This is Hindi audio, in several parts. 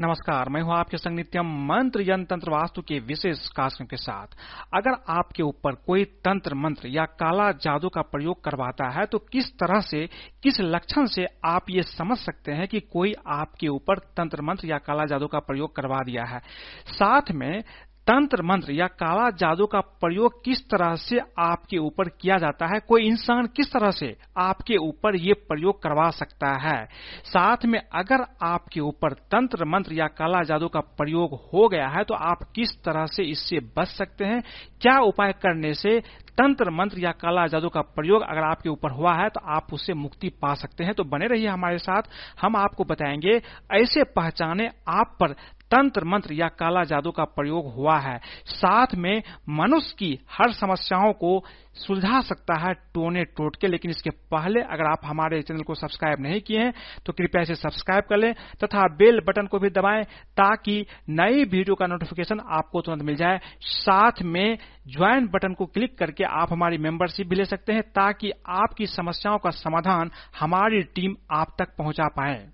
नमस्कार, मैं हूँ आपके संग नित्यम मंत्र यंत्र तंत्र वास्तु के विशेष कार्यक्रम के साथ। अगर आपके ऊपर कोई तंत्र मंत्र या काला जादू का प्रयोग करवाता है तो किस तरह से, किस लक्षण से आप ये समझ सकते हैं कि कोई आपके ऊपर तंत्र मंत्र या काला जादू का प्रयोग करवा दिया है? साथ में तंत्र मंत्र या काला जादू का प्रयोग किस तरह से आपके ऊपर किया जाता है? कोई इंसान किस तरह से आपके ऊपर ये प्रयोग करवा सकता है? साथ में अगर आपके ऊपर तंत्र मंत्र या काला जादू का प्रयोग हो गया है तो आप किस तरह से इससे बच सकते हैं? क्या उपाय करने से तंत्र मंत्र या काला जादू का प्रयोग अगर आपके ऊपर हुआ है तो आप उससे मुक्ति पा सकते हैं? तो बने रहिए हमारे साथ। हम आपको बताएँगे, ऐसे पहचाने आप पर तंत्र मंत्र या काला जादू का प्रयोग हुआ है। साथ में मनुष्य की हर समस्याओं को सुलझा सकता है टोने टोट के लेकिन इसके पहले अगर आप हमारे चैनल को सब्सक्राइब नहीं किए हैं तो कृपया इसे सब्सक्राइब कर लें तथा बेल बटन को भी दबाएँ ताकि नई वीडियो का नोटिफिकेशन आपको तुरंत मिल जाए। साथ में ज्वाइन बटन को क्लिक करके आप हमारी मेंबरशिप भी ले सकते हैं ताकि आपकी समस्याओं का समाधान हमारी टीम आप तक पहुँचा पाए।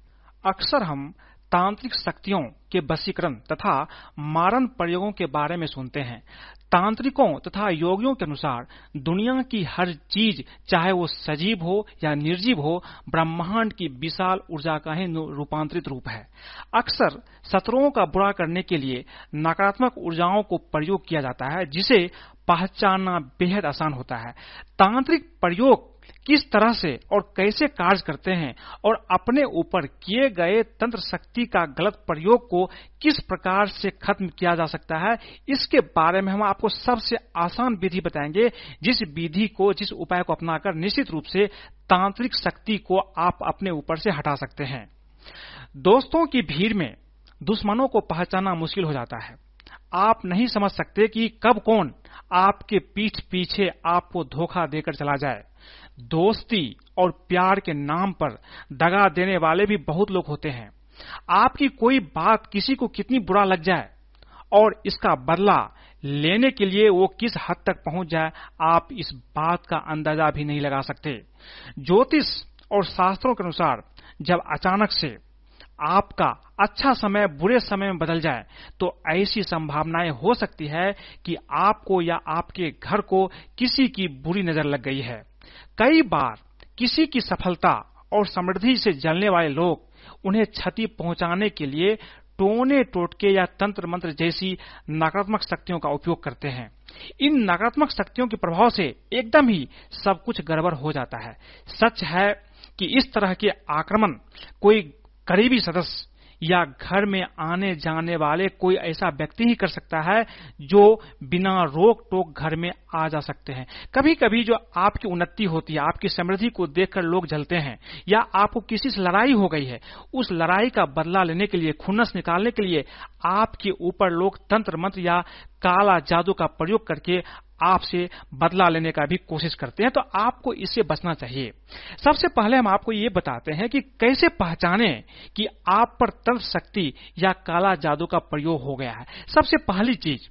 अक्सर हम तांत्रिक शक्तियों के वशीकरण तथा मारण प्रयोगों के बारे में सुनते हैं। तांत्रिकों तथा योगियों के अनुसार दुनिया की हर चीज़, चाहे वो सजीव हो या निर्जीव हो, ब्रह्मांड की विशाल ऊर्जा का ही रूपांतरित रूप है। अक्सर शत्रुओं का बुरा करने के लिए नकारात्मक ऊर्जाओं को प्रयोग किया जाता है, जिसे पहचानना बेहद आसान होता है। तांत्रिक प्रयोग किस तरह से और कैसे कार्य करते हैं और अपने ऊपर किए गए तंत्र शक्ति का गलत प्रयोग को किस प्रकार से खत्म किया जा सकता है, इसके बारे में हम आपको सबसे आसान विधि बताएँगे, जिस विधि को, जिस उपाय को अपनाकर निश्चित रूप से तांत्रिक शक्ति को आप अपने ऊपर से हटा सकते हैं। दोस्तों की भीड़ में दुश्मनों को पहचाना मुश्किल हो जाता है। आप नहीं समझ सकते कि कब कौन आपके पीठ पीछे आपको धोखा देकर चला जाए। दोस्ती और प्यार के नाम पर दगा देने वाले भी बहुत लोग होते हैं। आपकी कोई बात किसी को कितनी बुरा लग जाए और इसका बदला लेने के लिए वो किस हद तक पहुँच जाए, आप इस बात का अंदाज़ा भी नहीं लगा सकते। ज्योतिष और शास्त्रों के अनुसार जब अचानक से आपका अच्छा समय बुरे समय में बदल जाए तो ऐसी संभावनाएँ हो सकती है कि आपको या आपके घर को किसी की बुरी नज़र लग गई है। कई बार किसी की सफलता और समृद्धि से जलने वाले लोग उन्हें क्षति पहुँचाने के लिए टोने टोटके या तंत्र मंत्र जैसी नकारात्मक शक्तियों का उपयोग करते हैं। इन नकारात्मक शक्तियों के प्रभाव से एकदम ही सब कुछ गड़बड़ हो जाता है। सच है कि इस तरह के आक्रमण कोई करीबी सदस्य या घर में आने जाने वाले कोई ऐसा व्यक्ति ही कर सकता है जो बिना रोक टोक घर में आ जा सकते हैं। कभी कभी जो आपकी उन्नति होती है, आपकी समृद्धि को देखकर लोग जलते हैं, या आपको किसी से लड़ाई हो गई है, उस लड़ाई का बदला लेने के लिए खुनस निकालने के लिए आपके ऊपर लोग तंत्र मंत्र या काला जादू का प्रयोग करके आपसे बदला लेने का भी कोशिश करते हैं तो आपको इससे बचना चाहिए। सबसे पहले हम आपको ये बताते हैं कि कैसे पहचाने कि आप पर तंत्र शक्ति या काला जादू का प्रयोग हो गया है। सबसे पहली चीज़,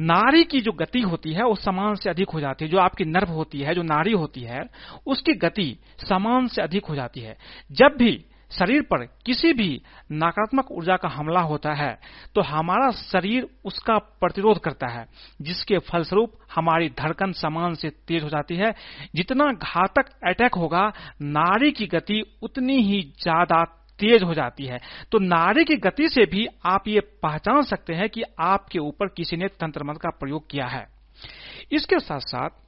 नारी की जो गति होती है, वो समान से अधिक हो जाती है। जो आपकी नर्व होती है, जो नारी होती है, उसकी गति समान से अधिक हो जाती है। जब भी शरीर पर किसी भी नकारात्मक ऊर्जा का हमला होता है तो हमारा शरीर उसका प्रतिरोध करता है, जिसके फलस्वरूप हमारी धड़कन समान से तेज हो जाती है। जितना घातक अटैक होगा नारी की गति उतनी ही ज़्यादा तेज हो जाती है। तो नारी की गति से भी आप ये पहचान सकते हैं कि आपके ऊपर किसी ने तंत्र मंत्र का प्रयोग किया है। इसके साथ साथ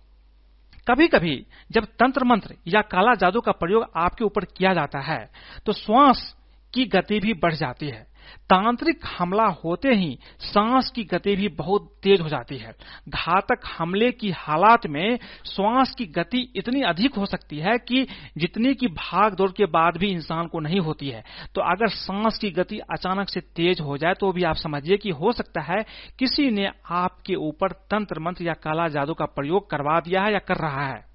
कभी कभी जब तंत्र मंत्र या काला जादू का प्रयोग आपके ऊपर किया जाता है तो श्वास की गति भी बढ़ जाती है। तांत्रिक हमला होते ही सांस की गति भी बहुत तेज हो जाती है। घातक हमले की हालात में श्वास की गति इतनी अधिक हो सकती है कि जितनी की भाग दौड़ के बाद भी इंसान को नहीं होती है। तो अगर सांस की गति अचानक से तेज हो जाए तो भी आप समझिए कि हो सकता है किसी ने आपके ऊपर तंत्र मंत्र या काला जादू का प्रयोग करवा दिया है या कर रहा है।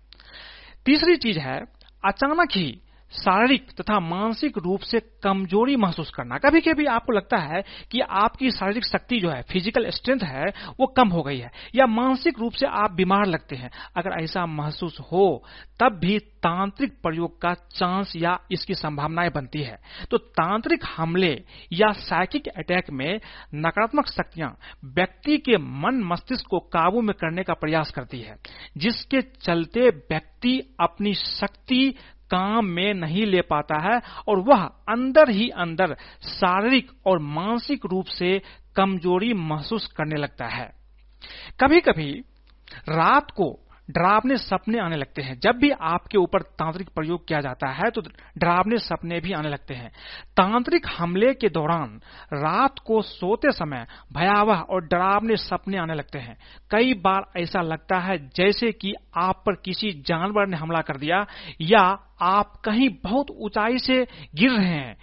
तीसरी चीज़ है, अचानक ही शारीरिक तथा मानसिक रूप से कमज़ोरी महसूस करना। कभी कभी आपको लगता है कि आपकी शारीरिक शक्ति जो है फ़िज़िकल स्ट्रेंथ है, वो कम हो गई है, या मानसिक रूप से आप बीमार लगते हैं। अगर ऐसा महसूस हो, तब भी तांत्रिक प्रयोग का चांस या इसकी संभावनाएँ बनती है। तो तांत्रिक हमले या साइकिक अटैक में नकारात्मक शक्तियाँ व्यक्ति के मन मस्तिष्क को काबू में करने का प्रयास करती है, जिसके चलते व्यक्ति अपनी शक्ति काम में नहीं ले पाता है और वह अंदर ही अंदर शारीरिक और मानसिक रूप से कमज़ोरी महसूस करने लगता है। कभी कभी रात को डरावने सपने आने लगते हैं। जब भी आपके ऊपर तांत्रिक प्रयोग किया जाता है तो डरावने सपने भी आने लगते हैं। तांत्रिक हमले के दौरान रात को सोते समय भयावह और डरावने सपने आने लगते हैं। कई बार ऐसा लगता है जैसे कि आप पर किसी जानवर ने हमला कर दिया, या आप कहीं बहुत ऊंचाई से गिर रहे हैं।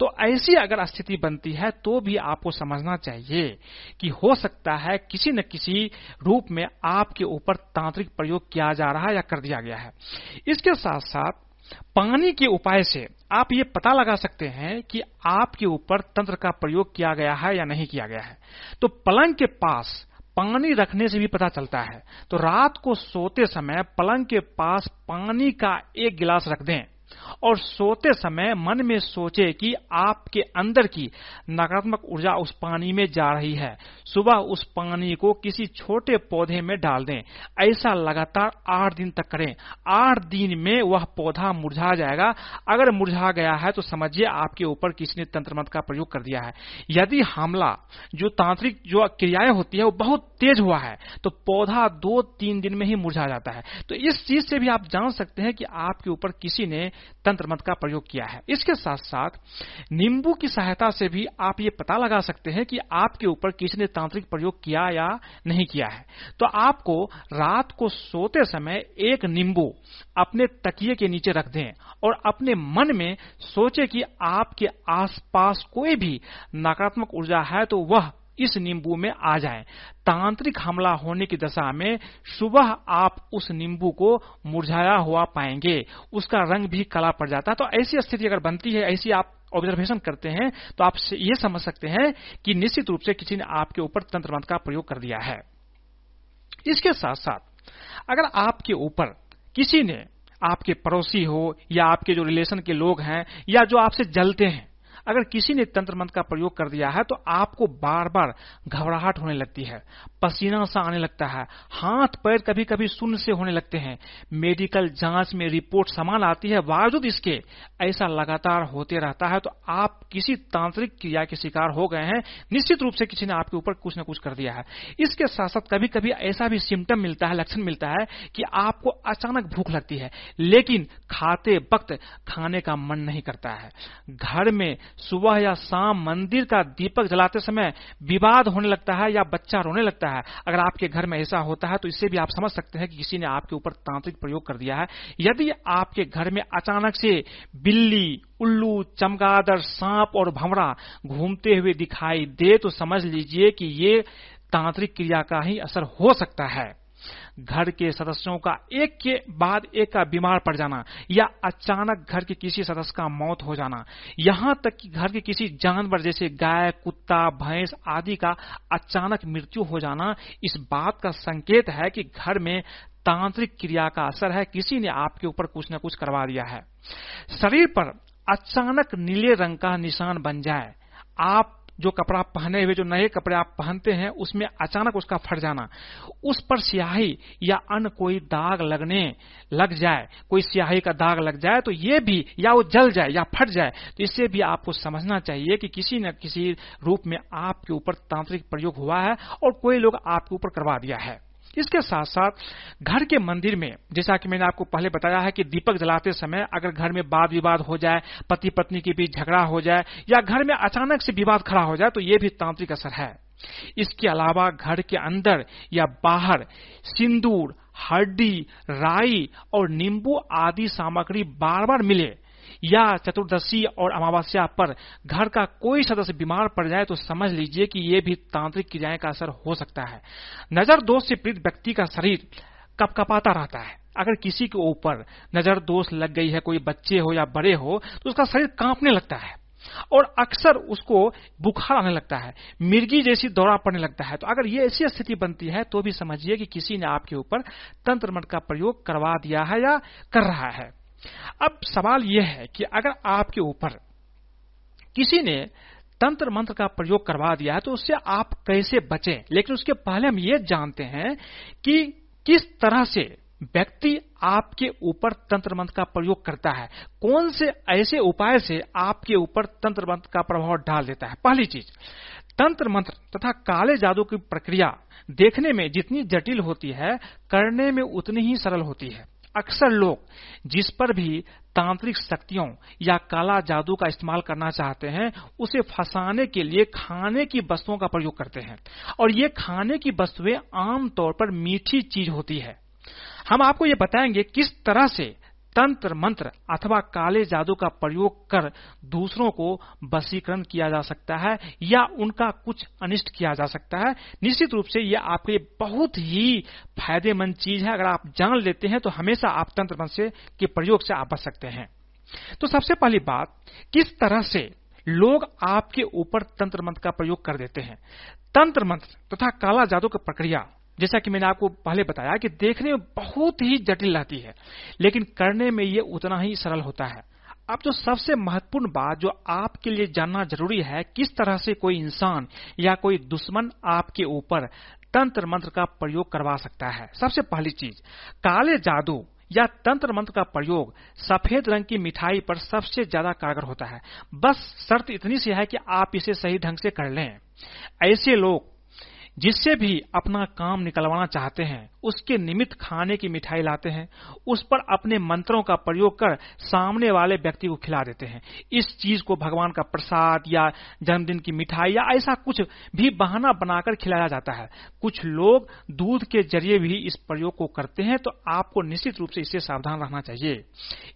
तो ऐसी अगर स्थिति बनती है तो भी आपको समझना चाहिए कि हो सकता है किसी न किसी रूप में आपके ऊपर तांत्रिक प्रयोग किया जा रहा है या कर दिया गया है। इसके साथ साथ पानी के उपाय से आप ये पता लगा सकते हैं कि आपके ऊपर तंत्र का प्रयोग किया गया है या नहीं किया गया है। तो पलंग के पास पानी रखने से भी पता चलता है। तो रात को सोते समय पलंग के पास पानी का एक गिलास रख दें। और सोते समय मन में सोचे कि आपके अंदर की नकारात्मक ऊर्जा उस पानी में जा रही है। सुबह उस पानी को किसी छोटे पौधे में डाल दें। ऐसा लगातार आठ दिन तक करें। आठ दिन में वह पौधा मुरझा जाएगा। अगर मुरझा गया है तो समझिए आपके ऊपर किसी ने तंत्र मंत्र का प्रयोग कर दिया है। यदि हमला, जो तांत्रिक, जो क्रियाएँ होती है, वो बहुत तेज हुआ है तो पौधा दो तीन दिन में ही मुरझा जाता है। तो इस चीज़ से भी आप जान सकते हैं कि आपके ऊपर किसी ने तंत्र मंत्र का प्रयोग किया है। इसके साथ साथ नींबू की सहायता से भी आप ये पता लगा सकते हैं कि आपके ऊपर किसी ने तांत्रिक प्रयोग किया या नहीं किया है। तो आपको रात को सोते समय एक नींबू अपने तकिए के नीचे रख दें और अपने मन में सोचे कि आपके आसपास कोई भी नकारात्मक ऊर्जा है तो वह इस नींबू में आ जाए। तांत्रिक हमला होने की दशा में सुबह आप उस नींबू को मुरझाया हुआ पाएँगे। उसका रंग भी कला पड़ जाता। है तो ऐसी स्थिति अगर बनती है, ऐसी आप ऑब्जर्वेशन करते हैं तो आप ये समझ सकते हैं कि निश्चित रूप से किसी ने आपके ऊपर तंत्र मंत्र का प्रयोग कर दिया है। इसके साथ साथ अगर आपके ऊपर किसी ने आपके पड़ोसी हो या आपके जो रिलेशन के लोग हैं या जो आपसे जलते हैं अगर किसी ने तंत्र मंत्र का प्रयोग कर दिया है तो आपको बार बार घबराहट होने लगती है, पसीना सा आने लगता है हाथ पैर कभी कभी शून्य से होने लगते हैं। मेडिकल जाँच में रिपोर्ट समान आती है, बावजूद इसके, ऐसा लगातार होते रहता है तो आप किसी तांत्रिक क्रिया के शिकार हो गए हैं, निश्चित रूप से किसी ने आपके ऊपर कुछ न कुछ कर दिया है। इसके साथ साथ कभी कभी ऐसा भी सिम्टम मिलता है, लक्षण मिलता है, कि आपको अचानक भूख लगती है, लेकिन खाते वक्त खाने का मन नहीं करता है। घर में सुबह या शाम मंदिर का दीपक जलाते समय विवाद होने लगता है या बच्चा रोने लगता है। अगर आपके घर में ऐसा होता है तो इससे भी आप समझ सकते हैं कि किसी ने आपके ऊपर तांत्रिक प्रयोग कर दिया है। यदि आपके घर में अचानक से बिल्ली, उल्लू, चमगादड़, सांप और भंवरा घूमते हुए दिखाई दे तो समझ लीजिए कि ये तांत्रिक क्रिया का ही असर हो सकता है। घर के सदस्यों का एक के बाद एक का बीमार पड़ जाना या अचानक घर के किसी सदस्य का मौत हो जाना। यहाँ तक कि घर के किसी जानवर जैसे गाय, कुत्ता, भैंस आदि का अचानक मृत्यु हो जाना, इस बात का संकेत है कि घर में तांत्रिक क्रिया का असर है। किसी ने आपके ऊपर कुछ न कुछ करवा दिया है। शरीर पर अचानक नीले रंग का निशान बन जाए। आप जो कपड़ा पहने हुए, जो नए कपड़े आप पहनते हैं, उसमें अचानक उसका फट जाना। उस पर स्याही या अन्य कोई दाग लगने लग जाए, कोई स्याही का दाग लग जाए तो ये भी या वो जल जाए या फट जाए तो इससे भी आपको समझना चाहिए कि किसी न किसी रूप में आपके ऊपर तांत्रिक प्रयोग हुआ है और कोई लोग आपके ऊपर करवा दिया है। इसके साथ साथ घर के मंदिर में, जैसा कि मैंने आपको पहले बताया है कि दीपक जलाते समय अगर घर में वाद विवाद हो जाए पति पत्नी के बीच झगड़ा हो जाए, या घर में अचानक से विवाद खड़ा हो जाए तो ये भी तांत्रिक असर है। इसके अलावा घर के अंदर या बाहर सिंदूर, हड्डी, राई और नींबू आदि सामग्री बार बार मिले या चतुर्दशी और अमावस्या पर घर का कोई सदस्य बीमार पड़ जाए तो समझ लीजिए कि ये भी तांत्रिक क्रियाएँ का असर हो सकता है। नज़र दोष से पीड़ित व्यक्ति का शरीर कपकपाता रहता है। अगर किसी के ऊपर नज़र दोष लग गई है, कोई बच्चे हो या बड़े हो तो उसका शरीर कांपने लगता है और अक्सर उसको बुखार आने लगता है, मिर्गी जैसी दौरा पड़ने लगता है। तो अगर ये ऐसी स्थिति बनती है तो भी समझिए कि किसी ने आपके ऊपर तंत्र मंत्र का प्रयोग करवा दिया है या कर रहा है। अब सवाल यह है कि अगर आपके ऊपर किसी ने तंत्र मंत्र का प्रयोग करवा दिया है तो उससे आप कैसे बचें? लेकिन उसके पहले हम ये जानते हैं कि किस तरह से व्यक्ति आपके ऊपर तंत्र मंत्र का प्रयोग करता है। कौन से ऐसे उपाय से आपके ऊपर तंत्र मंत्र का प्रभाव डाल देता है? पहली चीज़, तंत्र मंत्र तथा काले जादू की प्रक्रिया देखने में जितनी जटिल होती है, करने में उतनी ही सरल होती है। अक्सर लोग जिस पर भी तांत्रिक शक्तियों या काला जादू का इस्तेमाल करना चाहते हैं, उसे फंसाने के लिए खाने की वस्तुओं का प्रयोग करते हैं। और ये खाने की वस्तुएँ आमतौर पर मीठी चीज़ होती है। हम आपको ये बताएँगे किस तरह से तंत्र मंत्र अथवा काले जादू का प्रयोग कर दूसरों को वशीकरण किया जा सकता है या उनका कुछ अनिष्ट किया जा सकता है। निश्चित रूप से यह आपके लिए बहुत ही फ़ायदेमंद चीज़ है। अगर आप जान लेते हैं तो हमेशा आप तंत्र मंत्र के प्रयोग से आप बच सकते हैं। तो सबसे पहली बात, किस तरह से लोग आपके ऊपर तंत्र मंत्र का प्रयोग कर देते हैं? तंत्र मंत्र तथा काला जादू की प्रक्रिया जैसा कि मैंने आपको पहले बताया कि देखने में बहुत ही जटिल रहती है, लेकिन करने में ये उतना ही सरल होता है। अब जो सबसे महत्वपूर्ण बात जो आपके लिए जानना ज़रूरी है, किस तरह से कोई इंसान या कोई दुश्मन आपके ऊपर तंत्र मंत्र का प्रयोग करवा सकता है? सबसे पहली चीज़, काले जादू या तंत्र मंत्र का प्रयोग सफ़ेद रंग की मिठाई पर सबसे ज़्यादा कारगर होता है। बस शर्त इतनी सी है कि आप इसे सही ढंग से कर लें। ऐसे लोग जिससे भी अपना काम निकलवाना चाहते हैं, उसके निमित्त खाने की मिठाई लाते हैं, उस पर अपने मंत्रों का प्रयोग कर सामने वाले व्यक्ति को खिला देते हैं। इस चीज़ को भगवान का प्रसाद या जन्मदिन की मिठाई या ऐसा कुछ भी बहाना बनाकर खिलाया जाता है। कुछ लोग दूध के ज़रिए भी इस प्रयोग को करते हैं तो आपको निश्चित रूप से इससे सावधान रहना चाहिए।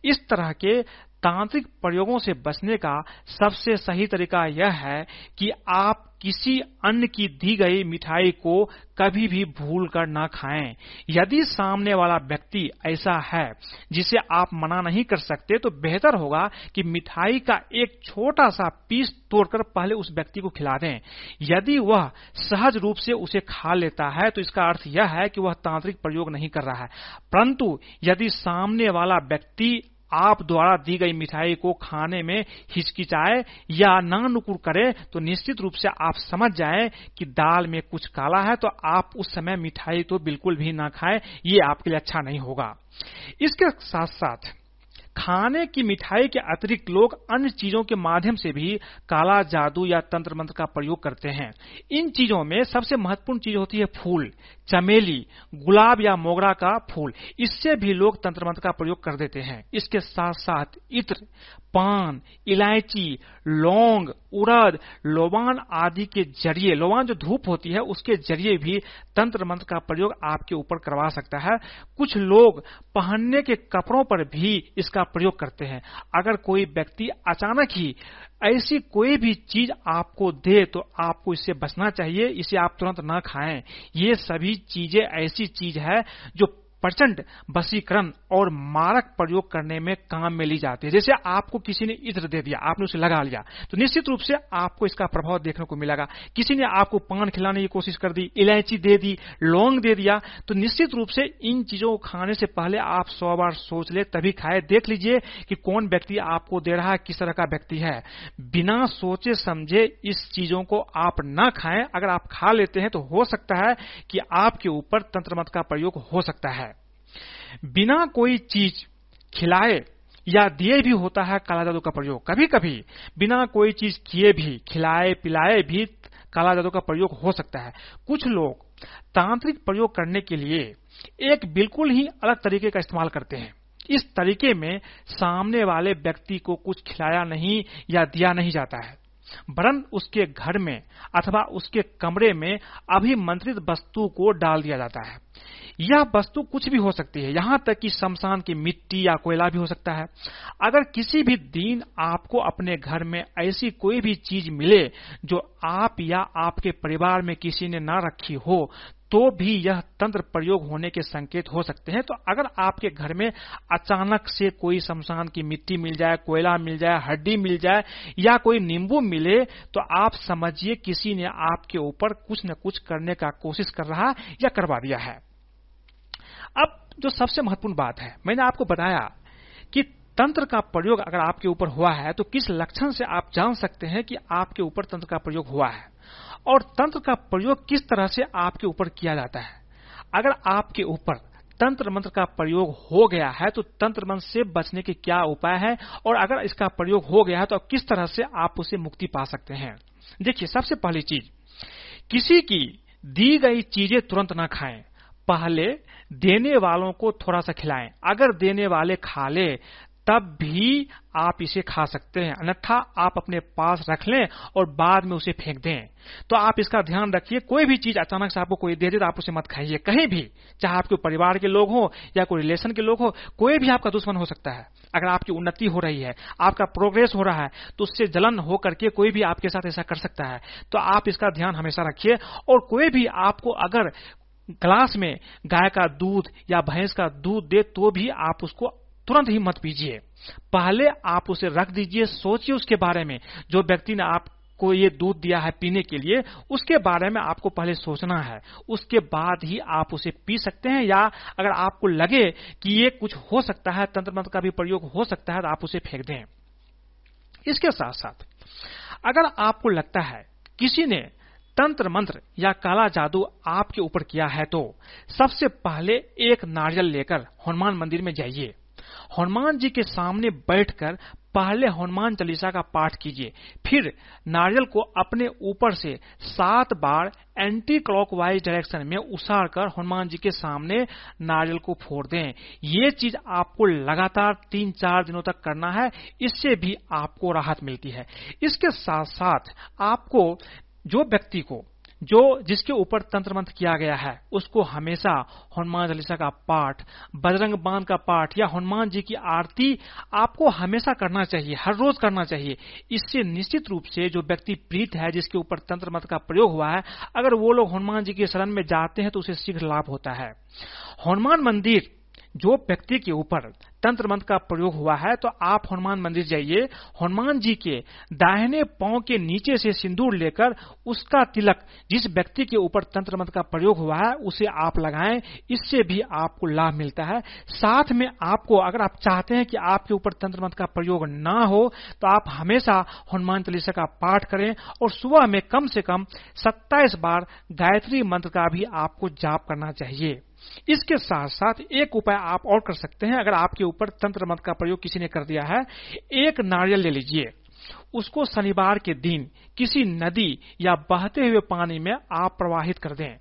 इस तरह के तांत्रिक प्रयोगों से बचने का सबसे सही तरीका यह है कि आप किसी अन्य की दी गई मिठाई को कभी भी भूल कर न खाएँ। यदि सामने वाला व्यक्ति ऐसा है, जिसे आप मना नहीं कर सकते तो बेहतर होगा कि मिठाई का एक छोटा सा पीस तोड़कर पहले उस व्यक्ति को खिला दें। यदि वह सहज रूप से उसे खा लेता है तो इसका अर्थ यह है कि वह तांत्रिक प्रयोग नहीं कर रहा है। परंतु यदि सामने वाला व्यक्ति आप द्वारा दी गई मिठाई को खाने में हिचकिचाए या नानुकुर करे तो निश्चित रूप से आप समझ जाए कि दाल में कुछ काला है तो आप उस समय मिठाई तो बिल्कुल भी ना खाएँ, ये आपके लिए अच्छा नहीं होगा। इसके साथ साथ खाने की मिठाई के अतिरिक्त लोग अन्य चीज़ों के माध्यम से भी काला जादू या तंत्र मंत्र का प्रयोग करते हैं। इन चीज़ों में सबसे महत्वपूर्ण चीज़ होती है फूल। चमेली, गुलाब या मोगरा का फूल, इससे भी लोग तंत्र मंत्र का प्रयोग कर देते हैं। इसके साथ साथ इत्र, पान, इलायची, लौंग, उड़द, लोबान आदि के ज़रिए, लोबान जो धूप होती है, उसके ज़रिए भी तंत्र मंत्र का प्रयोग आपके ऊपर करवा सकता है। कुछ लोग पहनने के कपड़ों पर भी इसका प्रयोग करते हैं। अगर कोई व्यक्ति अचानक ही ऐसी कोई भी चीज़ आपको दे तो आपको इससे बचना चाहिए, इसे आप तुरंत ना खाएँ। ये सभी चीज़ें ऐसी चीज़ है जो प्रचंड बसीकरण और मारक प्रयोग करने में काम में ली जाती है। जैसे आपको किसी ने इत्र दे दिया, आपने उसे लगा लिया तो निश्चित रूप से आपको इसका प्रभाव देखने को मिलेगा। किसी ने आपको पान खिलाने की कोशिश कर दी, इलायची दे दी, लौंग दे दिया तो निश्चित रूप से इन चीज़ों को खाने से पहले आप सौ बार सोच ले, तभी खाए। देख लीजिए कि कौन व्यक्ति आपको दे रहा है, किस तरह का व्यक्ति है। बिना सोचे समझे इस चीज़ों को आप न खाएँ। अगर आप खा लेते हैं तो हो सकता है कि आपके ऊपर तंत्र मत का प्रयोग हो सकता है। बिना कोई चीज़ खिलाए या दिए भी होता है काला जादू का प्रयोग। कभी कभी बिना कोई चीज़ किए भी, खिलाए, पिलाए भी काला जादू का प्रयोग हो सकता है। कुछ लोग तांत्रिक प्रयोग करने के लिए एक बिल्कुल ही अलग तरीके का इस्तेमाल करते हैं। इस तरीके में सामने वाले व्यक्ति को कुछ खिलाया नहीं या दिया नहीं जाता है। वरन उसके घर में अथवा उसके कमरे में अभिमंत्रित वस्तु को डाल दिया जाता है। यह वस्तु कुछ भी हो सकती है। यहाँ तक कि शमशान की मिट्टी या कोयला भी हो सकता है। अगर किसी भी दिन आपको अपने घर में ऐसी कोई भी चीज़ मिले जो आप या आपके परिवार में किसी ने न रखी हो तो भी यह तंत्र प्रयोग होने के संकेत हो सकते हैं। तो अगर आपके घर में अचानक से कोई शमशान की मिट्टी मिल जाए, कोयला मिल जाए, हड्डी मिल जाए या कोई नींबू मिले तो आप समझिए किसी ने आपके ऊपर कुछ न कुछ करने का कोशिश कर रहा या करवा दिया है। अब जो सबसे महत्वपूर्ण बात है, मैंने आपको बताया कि तंत्र का प्रयोग अगर आपके ऊपर हुआ है तो किस लक्षण से आप जान सकते हैं कि आपके ऊपर तंत्र का प्रयोग हुआ है? और तंत्र का प्रयोग किस तरह से आपके ऊपर किया जाता है? अगर आपके ऊपर तंत्र मंत्र का प्रयोग हो गया है तो तंत्र मंत्र से बचने के क्या उपाय है? और अगर इसका प्रयोग हो गया है तो किस तरह से आप उसे मुक्ति पा सकते हैं? देखिए, सबसे पहली चीज़, किसी की दी गई चीज़ें तुरंत ना खाएँ। पहले देने वालों को थोड़ा सा खिलाएँ। अगर देने वाले खा ले, तब भी आप इसे खा सकते हैं। अन्यथा आप अपने पास रख लें और बाद में उसे फेंक दें। तो आप इसका ध्यान रखिए, कोई भी चीज़ अचानक से आपको कोई दे दे तो आप उसे मत खाइए। कहीं भी, चाहे आपके परिवार के लोग हो या कोई रिलेशन के लोग हो, कोई भी आपका दुश्मन हो सकता है। अगर आपकी उन्नति हो रही है, आपका प्रोग्रेस हो रहा है तो उससे जलन हो करके कोई भी आपके साथ ऐसा कर सकता है। तो आप इसका ध्यान हमेशा रखिए और कोई भी आपको अगर ग्लास में गाय का दूध या भैंस का दूध दे तो भी आप उसको तुरंत ही मत पीजिए। पहले आप उसे रख दीजिए, सोचिए उसके बारे में। जो व्यक्ति ने आपको ये दूध दिया है पीने के लिए, उसके बारे में आपको पहले सोचना है। उसके बाद ही आप उसे पी सकते हैं या अगर आपको लगे कि ये कुछ हो सकता है तंत्र मंत्र का भी प्रयोग हो सकता है तो आप उसे फेंक दें। इसके साथ साथ अगर आपको लगता है किसी ने तंत्र मंत्र या काला जादू आपके ऊपर किया है तो सबसे पहले एक नारियल लेकर हनुमान मंदिर में जाइए। हनुमान जी के सामने बैठकर पहले हनुमान चालीसा का पाठ कीजिए। फिर नारियल को अपने ऊपर से सात बार एंटी क्लॉकवाइज डायरेक्शन में उसार कर हनुमान जी के सामने नारियल को फोड़ दें। ये चीज़ आपको लगातार तीन चार दिनों तक करना है, इससे भी आपको राहत मिलती है। इसके साथ साथ आपको जो व्यक्ति को, जो जिसके ऊपर तंत्र मंत्र किया गया है, उसको हमेशा हनुमान चालीसा का पाठ, बजरंग बाँध का पाठ या हनुमान जी की आरती आपको हमेशा करना चाहिए, हर रोज करना चाहिए। इससे निश्चित रूप से जो व्यक्ति प्रीत है, जिसके ऊपर तंत्र मंत्र का प्रयोग हुआ है, अगर वो लोग हनुमान जी के शरण में जाते हैं तो उसे शीघ्र लाभ होता है। हनुमान मंदिर जो व्यक्ति के ऊपर तंत्र मंत्र का प्रयोग हुआ है तो आप हनुमान मंदिर जाइए। हनुमान जी के दाहिने पाँव के नीचे से सिंदूर लेकर उसका तिलक, जिस व्यक्ति के ऊपर तंत्र मंत्र का प्रयोग हुआ है, उसे आप लगाएँ। इससे भी आपको लाभ मिलता है। साथ में आपको, अगर आप चाहते हैं कि आपके ऊपर तंत्र मंत्र का प्रयोग ना हो तो आप हमेशा हनुमान चालीसा का पाठ करें और सुबह में कम से कम सत्ताईस बार गायत्री मंत्र का भी आपको जाप करना चाहिए। इसके साथ साथ एक उपाय आप और कर सकते हैं, अगर आपके ऊपर तंत्र मंत्र का प्रयोग किसी ने कर दिया है, एक नारियल ले लीजिए। उसको शनिवार के दिन किसी नदी या बहते हुए पानी में आप प्रवाहित कर दें।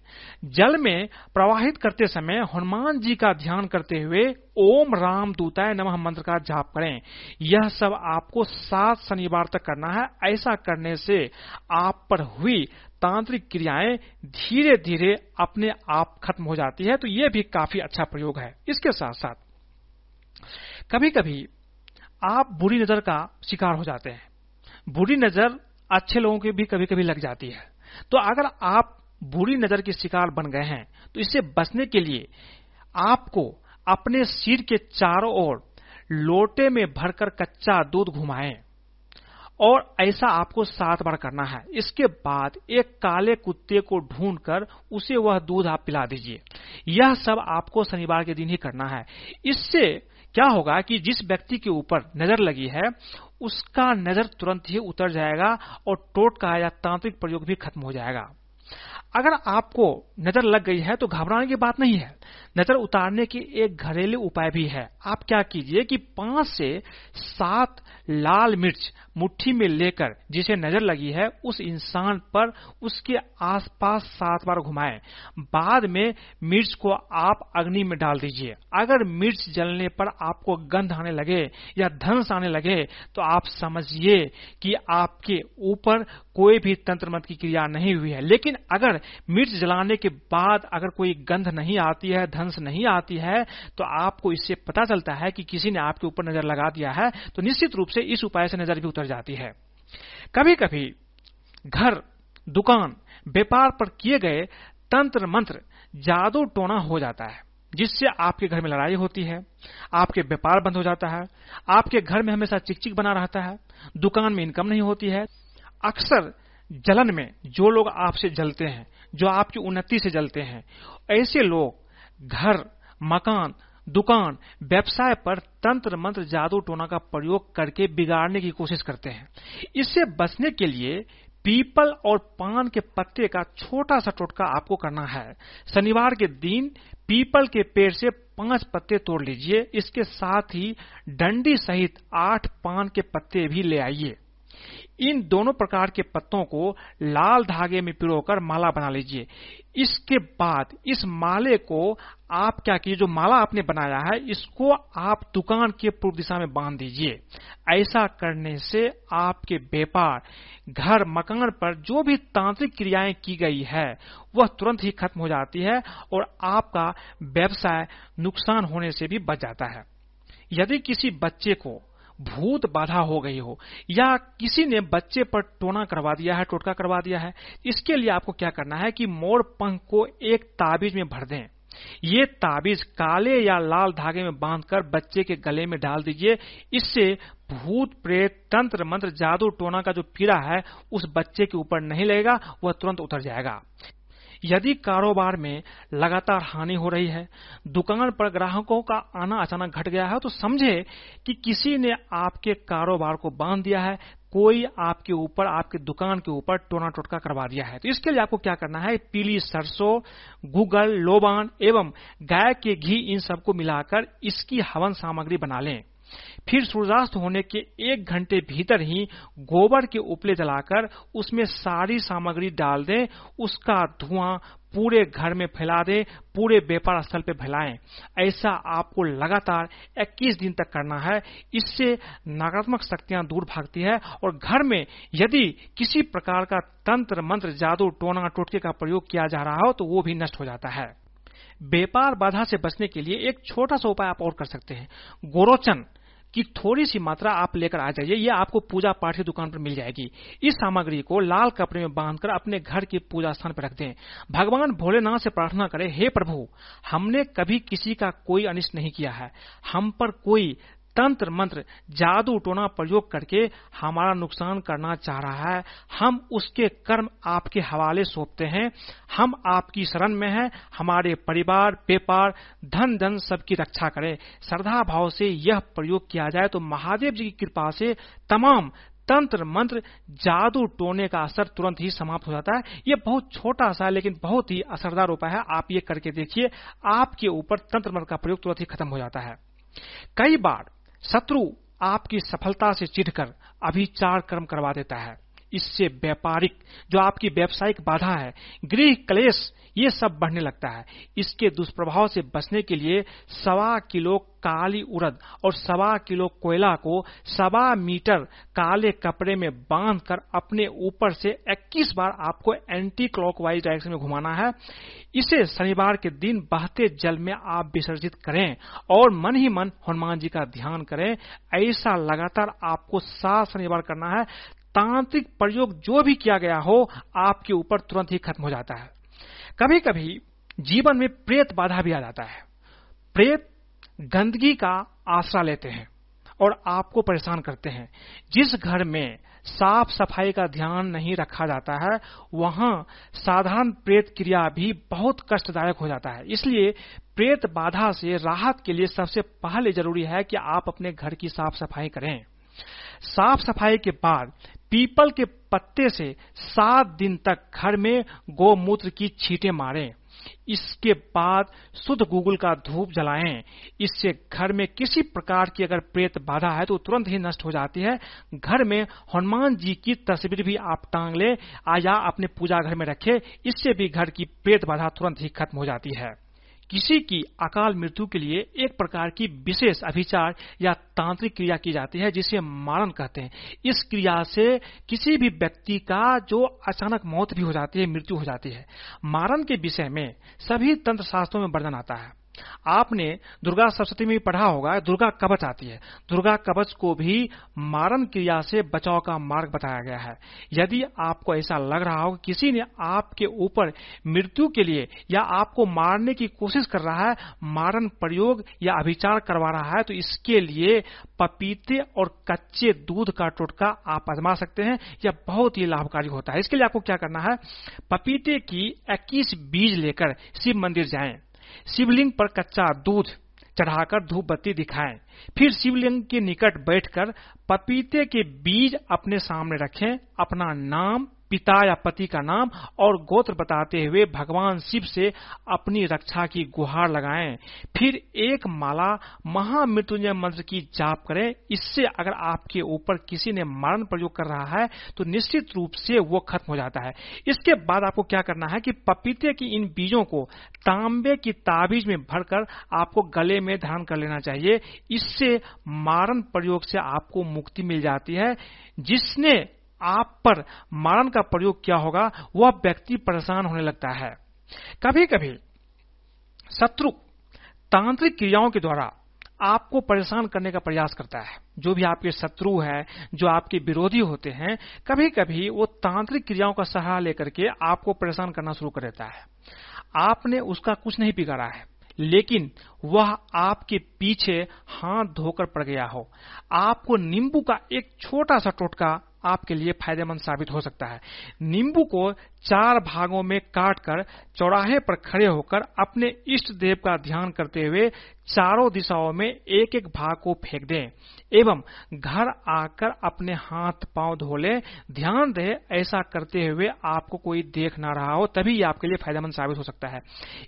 जल में प्रवाहित करते समय हनुमान जी का ध्यान करते हुए ओम राम दूताय नमः मंत्र का जाप करें। यह सब आपको सात शनिवार तक करना है। ऐसा करने से आप पर हुई तांत्रिक क्रियाएँ धीरे धीरे अपने आप खत्म हो जाती है तो ये भी काफ़ी अच्छा प्रयोग है। इसके साथ साथ कभी कभी आप बुरी नज़र का शिकार हो जाते हैं। बुरी नज़र अच्छे लोगों की भी कभी कभी लग जाती है। तो अगर आप बुरी नज़र के शिकार बन गए हैं तो इससे बचने के लिए आपको अपने सिर के चारों ओर लोटे में भरकर कच्चा दूध घुमाएँ। और ऐसा आपको सात बार करना है। इसके बाद एक काले कुत्ते को ढूंढकर उसे वह दूध आप पिला दीजिए। यह सब आपको शनिवार के दिन ही करना है। इससे क्या होगा कि जिस व्यक्ति के ऊपर नज़र लगी है, उसका नज़र तुरंत ही उतर जाएगा और टोटका या तांत्रिक प्रयोग भी खत्म हो जाएगा। अगर आपको नज़र लग गई है तो घबराने की बात नहीं है। नज़र उतारने की एक घरेलू उपाय भी है। आप क्या कीजिए कि पाँच से सात लाल मिर्च मुट्ठी में लेकर जिसे नज़र लगी है, उस इंसान पर उसके आसपास सात बार घुमाएँ। बाद में मिर्च को आप अग्नि में डाल दीजिए। अगर मिर्च जलने पर आपको गंध आने लगे या धंस आने लगे तो आप समझिए कि आपके ऊपर कोई भी तंत्र मंत्र की क्रिया नहीं हुई है। लेकिन अगर मिर्च जलाने के बाद अगर कोई गंध नहीं आती है धंस नहीं आती है तो आपको इससे पता चलता है कि किसी ने आपके ऊपर नज़र लगा दिया है तो निश्चित रूप से इस उपाय से नज़र भी उतर जाती है। कभी कभी घर, दुकान, व्यापार पर किए गए तंत्र मंत्र जादू टोना हो जाता है, जिससे आपके घर में लड़ाई होती है, आपके व्यापार बंद हो जाता है, आपके घर में हमेशा चिकचिक बना रहता है, दुकान में इनकम नहीं होती है। अक्सर जलन में जो लोग आपसे जलते हैं, जो आपकी उन्नति से जलते हैं, ऐसे लोग घर, मकान, दुकान, व्यवसाय पर तंत्र मंत्र जादू टोना का प्रयोग करके बिगाड़ने की कोशिश करते हैं। इससे बचने के लिए पीपल और पान के पत्ते का छोटा सा टोटका आपको करना है। शनिवार के दिन पीपल के पेड़ से पाँच पत्ते तोड़ लीजिए। इसके साथ ही डंडी सहित आठ पान के पत्ते भी ले आइए। इन दोनों प्रकार के पत्तों को लाल धागे में पिरोकर माला बना लीजिए। इसके बाद इस माले को आप क्या कीजिए, जो माला आपने बनाया है, इसको आप दुकान के पूर्व दिशा में बाँध दीजिए। ऐसा करने से आपके व्यापार, घर, मकान पर जो भी तांत्रिक क्रियाएँ की गई है, वह तुरंत ही खत्म हो जाती है और आपका व्यवसाय नुकसान होने से भी बच जाता है। यदि किसी बच्चे को भूत बाधा हो गई हो, या किसी ने बच्चे पर टोना करवा दिया है, टोटका करवा दिया है, इसके लिए आपको क्या करना है कि मोर पंख को एक ताबीज में भर दें। ये ताबीज काले या लाल धागे में बांधकर बच्चे के गले में डाल दीजिए। इससे भूत, प्रेत, तंत्र, मंत्र, जादू, टोना का जो पीड़ा है, उस बच्चे के ऊपर नहीं लगेगा, वह तुरंत उतर जाएगा। यदि कारोबार में लगातार हानि हो रही है, दुकान पर ग्राहकों का आना अचानक घट गया है तो समझे कि किसी ने आपके कारोबार को बाँध दिया है, कोई आपके ऊपर, आपके दुकान के ऊपर टोना टोटका करवा दिया है। तो इसके लिए आपको क्या करना है? पीली सरसों, गुगल, लोबान एवं गाय के घी इन सबको मिलाकर इसकी हवन सामग्री बना लें। फिर सूर्यास्त होने के एक घंटे भीतर ही गोबर के उपले जलाकर उसमें सारी सामग्री डाल दें, उसका धुआँ पूरे घर में फैला दें, पूरे व्यापार स्थल पे फैलाएँ। ऐसा आपको लगातार 21 दिन तक करना है। इससे नकारात्मक शक्तियाँ दूर भागती है और घर में यदि किसी प्रकार का तंत्र, मंत्र, जादू, टोना, टोटके का प्रयोग किया जा रहा हो तो वो भी नष्ट हो जाता है। व्यापार बाधा से बचने के लिए एक छोटा सा उपाय आप और कर सकते हैं। गोरोचन की थोड़ी सी मात्रा आप लेकर आ जाइए यह आपको पूजा पाठ की दुकान पर मिल जाएगी। इस सामग्री को लाल कपड़े में बांधकर अपने घर के पूजा स्थान पर रख दें। भगवान भोलेनाथ से प्रार्थना करें, हे प्रभु, हमने कभी किसी का कोई अनिष्ट नहीं किया है। हम पर कोई तंत्र मंत्र जादू टोना प्रयोग करके हमारा नुकसान करना चाह रहा है। हम उसके कर्म आपके हवाले सौंपते हैं। हम आपकी शरण में हैं। हमारे परिवार, व्यापार, धन धन सबकी रक्षा करें। श्रद्धा भाव से यह प्रयोग किया जाए तो महादेव जी की कृपा से तमाम तंत्र मंत्र जादू टोने का असर तुरंत ही समाप्त हो जाता है। ये बहुत छोटा सा लेकिन बहुत ही असरदार उपाय है। आप ये करके देखिए, आपके ऊपर तंत्र मंत्र का प्रयोग तुरंत ही खत्म हो जाता है। कई बार शत्रु आपकी सफलता से चिढ़कर अभिचार कर्म करवा देता है। इससे व्यापारिक, जो आपकी व्यावसायिक बाधा है, गृह क्लेश, ये सब बढ़ने लगता है। इसके दुष्प्रभाव से बचने के लिए सवा किलो काली उड़द और सवा किलो कोयला को सवा मीटर काले कपड़े में बांधकर अपने ऊपर से 21 बार आपको एंटी क्लॉकवाइज डायरेक्शन में घुमाना है। इसे शनिवार के दिन बहते जल में आप विसर्जित करें और मन ही मन हनुमान जी का ध्यान करें। ऐसा लगातार आपको सात शनिवार करना है। तांत्रिक प्रयोग जो भी किया गया हो, आपके ऊपर तुरंत ही खत्म हो जाता है। कभी कभी जीवन में प्रेत बाधा भी आ जाता है। प्रेत गंदगी का आसरा लेते हैं और आपको परेशान करते हैं। जिस घर में साफ़ सफ़ाई का ध्यान नहीं रखा जाता है, वहाँ साधारण प्रेत क्रिया भी बहुत कष्टदायक हो जाता है। इसलिए प्रेत बाधा से राहत के लिए सबसे पहले ज़रूरी है कि आप अपने घर की साफ़ सफ़ाई करें। साफ़ सफ़ाई के बाद पीपल के पत्ते से सात दिन तक घर में गोमूत्र की छींटे मारें। इसके बाद शुद्ध गूगल का धूप जलाएँ। इससे घर में किसी प्रकार की अगर प्रेत बाधा है तो तुरंत ही नष्ट हो जाती है। घर में हनुमान जी की तस्वीर भी आप टांग ले या अपने पूजा घर में रखें, इससे भी घर की प्रेत बाधा तुरंत ही खत्म हो जाती है। किसी की अकाल मृत्यु के लिए एक प्रकार की विशेष अभिचार या तांत्रिक क्रिया की जाती है, जिसे मारण कहते हैं। इस क्रिया से किसी भी व्यक्ति का जो अचानक मौत भी हो जाती है, मृत्यु हो जाती है। मारण के विषय में सभी तंत्र शास्त्रों में वर्णन आता है। आपने दुर्गा सप्तती में पढ़ा होगा, दुर्गा कवच आती है। दुर्गा कवच को भी मारन क्रिया से बचाव का मार्ग बताया गया है। यदि आपको ऐसा लग रहा हो कि किसी ने आपके ऊपर मृत्यु के लिए या आपको मारने की कोशिश कर रहा है मारन प्रयोग या अभिचार करवा रहा है तो इसके लिए पपीते और कच्चे दूध का टोटका आप आजमा सकते हैं। यह बहुत ही लाभकारी होता है। इसके लिए आपको क्या करना है? पपीते की इक्कीस बीज लेकर शिव मंदिर जाएँ। शिवलिंग पर कच्चा दूध चढ़ाकर धूप बत्ती दिखाएँ। फिर शिवलिंग के निकट बैठकर पपीते के बीज अपने सामने रखें, अपना नाम पिता या पति का नाम और गोत्र बताते हुए भगवान शिव से अपनी रक्षा की गुहार लगाएँ। फिर एक माला महामृत्युंजय मंत्र की जाप करें। इससे अगर आपके ऊपर किसी ने मरण प्रयोग कर रहा है तो निश्चित रूप से वो खत्म हो जाता है। इसके बाद आपको क्या करना है कि पपीते की इन बीजों को तांबे की ताबीज में भरकर आपको गले में धारण कर लेना चाहिए। इससे मारण प्रयोग से आपको मुक्ति मिल जाती है। जिसने आप पर मारण का प्रयोग क्या होगा, वह व्यक्ति परेशान होने लगता है। कभी कभी शत्रु तांत्रिक क्रियाओं के द्वारा आपको परेशान करने का प्रयास करता है। जो भी आपके शत्रु है, जो आपके विरोधी होते हैं कभी कभी वो तांत्रिक क्रियाओं का सहारा लेकर के आपको परेशान करना शुरू कर देता है। आपने उसका कुछ नहीं बिगाड़ा है, लेकिन वह आपके पीछे हाथ धोकर पड़ गया हो। आपको नींबू का एक छोटा सा टोटका आपके लिए फ़ायदेमंद साबित हो सकता है। नींबू को चार भागों में काटकर, चौराहे पर खड़े होकर अपने इष्ट देव का ध्यान करते हुए चारों दिशाओं में एक एक भाग को फेंक दें। एवं घर आकर अपने हाथ पाँव धो ले। ध्यान दे, ऐसा करते हुए आपको कोई देख ना रहा हो, तभी आपके लिए फ़ायदेमंद साबित हो सकता है।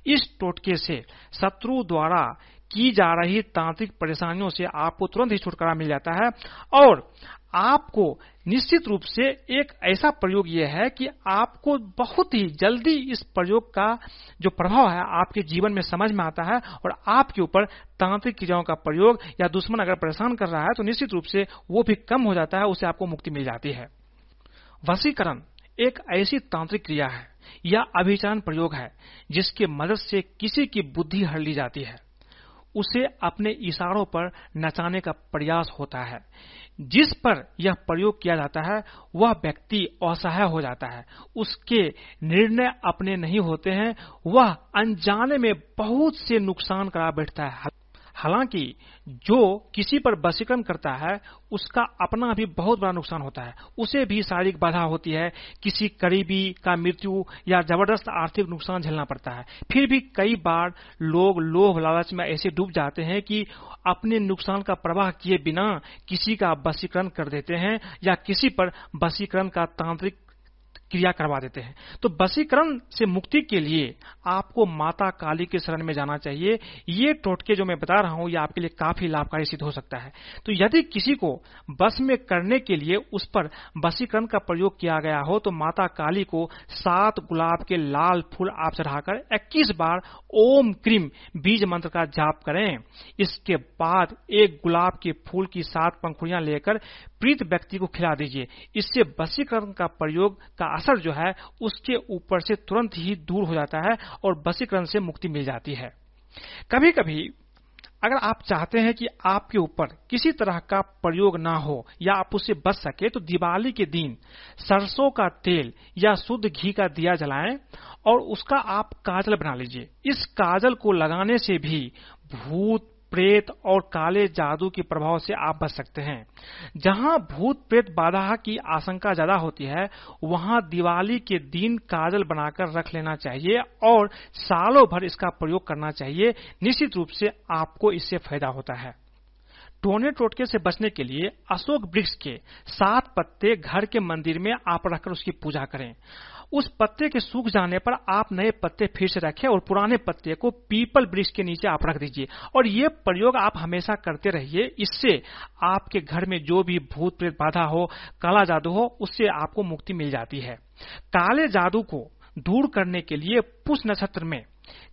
इस टोटके से शत्रु द्वारा की जा रही तांत्रिक परेशानियों से आपको तुरंत ही छुटकारा मिल जाता है और आपको निश्चित रूप से एक ऐसा प्रयोग यह है कि आपको बहुत ही जल्दी इस प्रयोग का जो प्रभाव है आपके जीवन में समझ में आता है और आपके ऊपर तांत्रिक क्रियाओं का प्रयोग या दुश्मन अगर परेशान कर रहा है तो निश्चित रूप से वो भी कम हो जाता है, उसे आपको मुक्ति मिल जाती है। वशीकरण एक ऐसी तांत्रिक क्रिया है या अभिचारण प्रयोग है जिसके मदद से किसी की बुद्धि हर ली जाती है। उसे अपने इशारों पर नचाने का प्रयास होता है। जिस पर यह प्रयोग किया जाता है, वह व्यक्ति असहाय हो जाता है। उसके निर्णय अपने नहीं होते हैं, वह अनजाने में बहुत से नुकसान करा बैठता है। हालाँकि जो किसी पर वशीकरण करता है, उसका अपना भी बहुत बड़ा नुकसान होता है। उसे भी शारीरिक बाधा होती है। किसी करीबी का मृत्यु या ज़बरदस्त आर्थिक नुकसान झेलना पड़ता है। फिर भी कई बार लोग लोभ लालच में ऐसे डूब जाते हैं कि अपने नुकसान का प्रवाह किए बिना किसी का वशीकरण कर देते हैं या किसी पर वशीकरण का तांत्रिक क्रिया करवा देते हैं। तो बसीकरण से मुक्ति के लिए आपको माता काली के शरण में जाना चाहिए। ये टोटके जो मैं बता रहा हूँ, ये आपके लिए काफ़ी लाभकारी सिद्ध हो सकता है। तो यदि किसी को बस में करने के लिए उस पर बसीकरण का प्रयोग किया गया हो तो माता काली को सात गुलाब के लाल फूल आप चढ़ाकर इक्कीस बार ओम क्रीम बीज मंत्र का जाप करें। इसके बाद एक गुलाब के फूल की सात पंखुड़ियाँ लेकर प्रीत व्यक्ति को खिला दीजिए। इससे बसीकरण का प्रयोग का असर जो है, उसके ऊपर से तुरंत ही दूर हो जाता है और बसीकरण से मुक्ति मिल जाती है। कभी कभी अगर आप चाहते हैं कि आपके ऊपर किसी तरह का प्रयोग ना हो या आप उससे बच सके तो दिवाली के दिन सरसों का तेल या शुद्ध घी का दिया जलाएँ और उसका आप काजल बना लीजिए। इस काजल को लगाने से भी भूत प्रेत और काले जादू के प्रभाव से आप बच सकते हैं। जहाँ भूत प्रेत बाधा की आशंका ज़्यादा होती है, वहाँ दिवाली के दिन काजल बनाकर रख लेना चाहिए और सालों भर इसका प्रयोग करना चाहिए। निश्चित रूप से आपको इससे फ़ायदा होता है। टोने टोटके से बचने के लिए अशोक वृक्ष के सात पत्ते घर के मंदिर में आप रखकर उसकी पूजा करें। उस पत्ते के सूख जाने पर आप नए पत्ते फिर से रखें और पुराने पत्ते को पीपल वृक्ष के नीचे आप रख दीजिए। और ये प्रयोग आप हमेशा करते रहिए। इससे आपके घर में जो भी भूत प्रेत बाधा हो, काला जादू हो, उससे आपको मुक्ति मिल जाती है। काले जादू को दूर करने के लिए पुष नक्षत्र में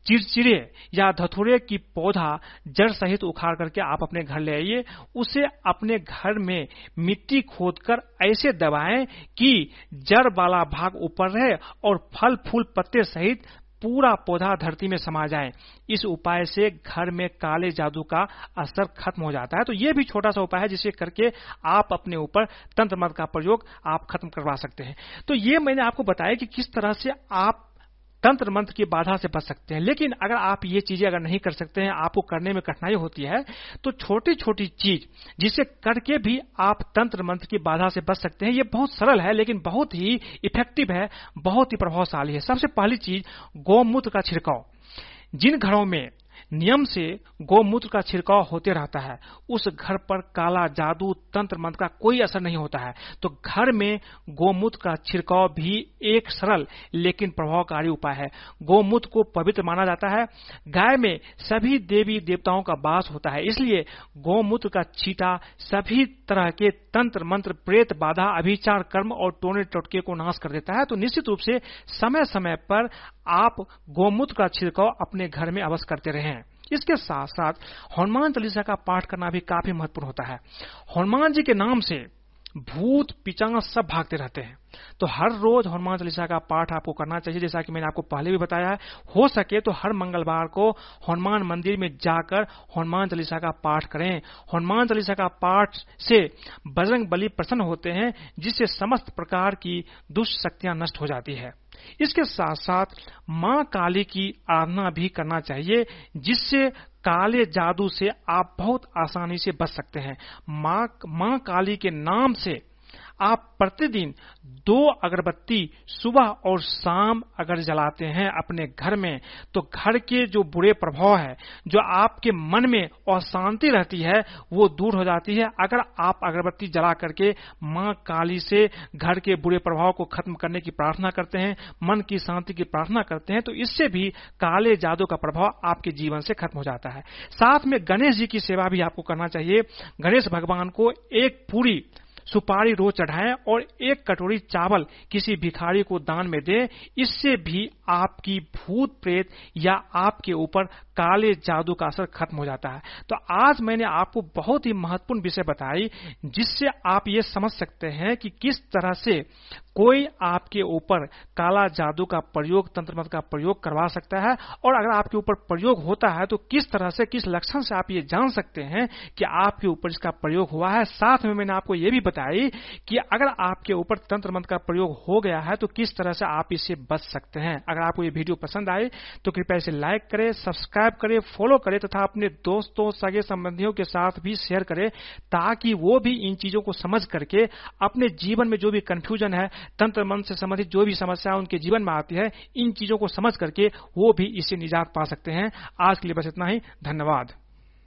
चिड़चिड़े या धथुरे की पौधा जड़ सहित उखाड़ करके आप अपने घर ले आइए। उसे अपने घर में मिट्टी खोदकर ऐसे दबाएँ कि जड़ वाला भाग ऊपर रहे और फल, फूल, पत्ते सहित पूरा पौधा धरती में समा जाए। इस उपाय से घर में काले जादू का असर खत्म हो जाता है। तो ये भी छोटा सा उपाय है जिसे करके आप अपने ऊपर तंत्र मंत्र का प्रयोग आप खत्म करवा सकते हैं। तो ये मैंने आपको बताया कि किस तरह से आप तंत्र मंत्र की बाधा से बच सकते हैं। लेकिन अगर आप ये चीज़ें अगर नहीं कर सकते हैं, आपको करने में कठिनाई होती है तो छोटी छोटी चीज़ जिसे करके भी आप तंत्र मंत्र की बाधा से बच सकते हैं, ये बहुत सरल है, लेकिन बहुत ही इफ़ेक्टिव है, बहुत ही प्रभावशाली है। सबसे पहली चीज़, गौमूत्र का छिड़काव। जिन घरों में नियम से गोमूत्र का छिड़काव होते रहता है। उस घर पर काला जादू तंत्र मंत्र का कोई असर नहीं होता है। तो घर में गोमूत्र का छिड़काव भी एक सरल लेकिन प्रभावकारी उपाय है। गोमूत्र को पवित्र माना जाता है। गाय में सभी देवी देवताओं का वास होता है। इसलिए गोमूत्र का छीटा सभी तरह के तंत्र मंत्र प्रेत बाधा, अभिचार, कर्म और टोने टोटके को नाश कर देता है। तो निश्चित रूप से समय समय पर आप गोमूत्र का छिड़काव अपने घर में अवश्य करते रहें। इसके साथ साथ हनुमान चालीसा का पाठ करना भी काफ़ी महत्वपूर्ण होता है। हनुमान जी के नाम से भूत पिचांग सब भागते रहते हैं। तो हर रोज हनुमान चालीसा का पाठ आपको करना चाहिए। जैसा कि मैंने आपको पहले भी बताया है, हो सके तो हर मंगलवार को हनुमान मंदिर में जाकर हनुमान चालीसा का पाठ करें। हनुमान चालीसा का पाठ से बजरंग बली प्रसन्न होते हैं, जिससे समस्त प्रकार की दुष्ट शक्तियाँ नष्ट हो जाती है। इसके साथ साथ माँ काली की आराधना भी करना चाहिए, जिससे काले जादू से आप बहुत आसानी से बच सकते हैं। माँ माँ काली के नाम से आप प्रतिदिन दो अगरबत्ती सुबह और शाम अगर जलाते हैं अपने घर में तो घर के जो बुरे प्रभाव है, जो आपके मन में अशांति रहती है, वो दूर हो जाती है। अगर आप अगरबत्ती जला करके माँ काली से घर के बुरे प्रभाव को खत्म करने की प्रार्थना करते हैं, मन की शांति की प्रार्थना करते हैं तो इससे भी काले जादू का प्रभाव आपके जीवन से खत्म हो जाता है। साथ में गणेश जी की सेवा भी आपको करना चाहिए। गणेश भगवान को एक पूरी सुपारी रोज चढ़ाएँ और एक कटोरी चावल किसी भिखारी को दान में दें, इससे भी आपकी भूत प्रेत या आपके ऊपर काले जादू का असर खत्म हो जाता है। तो आज मैंने आपको बहुत ही महत्वपूर्ण विषय बताई, जिससे आप ये समझ सकते हैं कि किस तरह से कोई आपके ऊपर काला जादू का प्रयोग तंत्र मंत्र का प्रयोग करवा सकता है, और अगर आपके ऊपर प्रयोग होता है तो किस तरह से, किस लक्षण से आप ये जान सकते हैं कि आपके ऊपर इसका प्रयोग हुआ है। साथ में मैंने आपको ये भी बताई कि अगर आपके ऊपर तंत्र मंत्र का प्रयोग हो गया है तो किस तरह से आप इससे बच सकते हैं। अगर आपको ये वीडियो पसंद आए तो कृपया इसे लाइक करें सब्सक्राइब करें फॉलो करें तथा अपने दोस्तों, सगे संबंधियों के साथ भी शेयर करें, ताकि वो भी इन चीज़ों को समझ करके अपने जीवन में जो भी कंफ्यूजन है, तंत्र मन से संबंधित जो भी समस्या उनके जीवन में आती है, इन चीज़ों को समझ करके वो भी इससे निजात पा सकते हैं। आज के लिए बस इतना ही। धन्यवाद।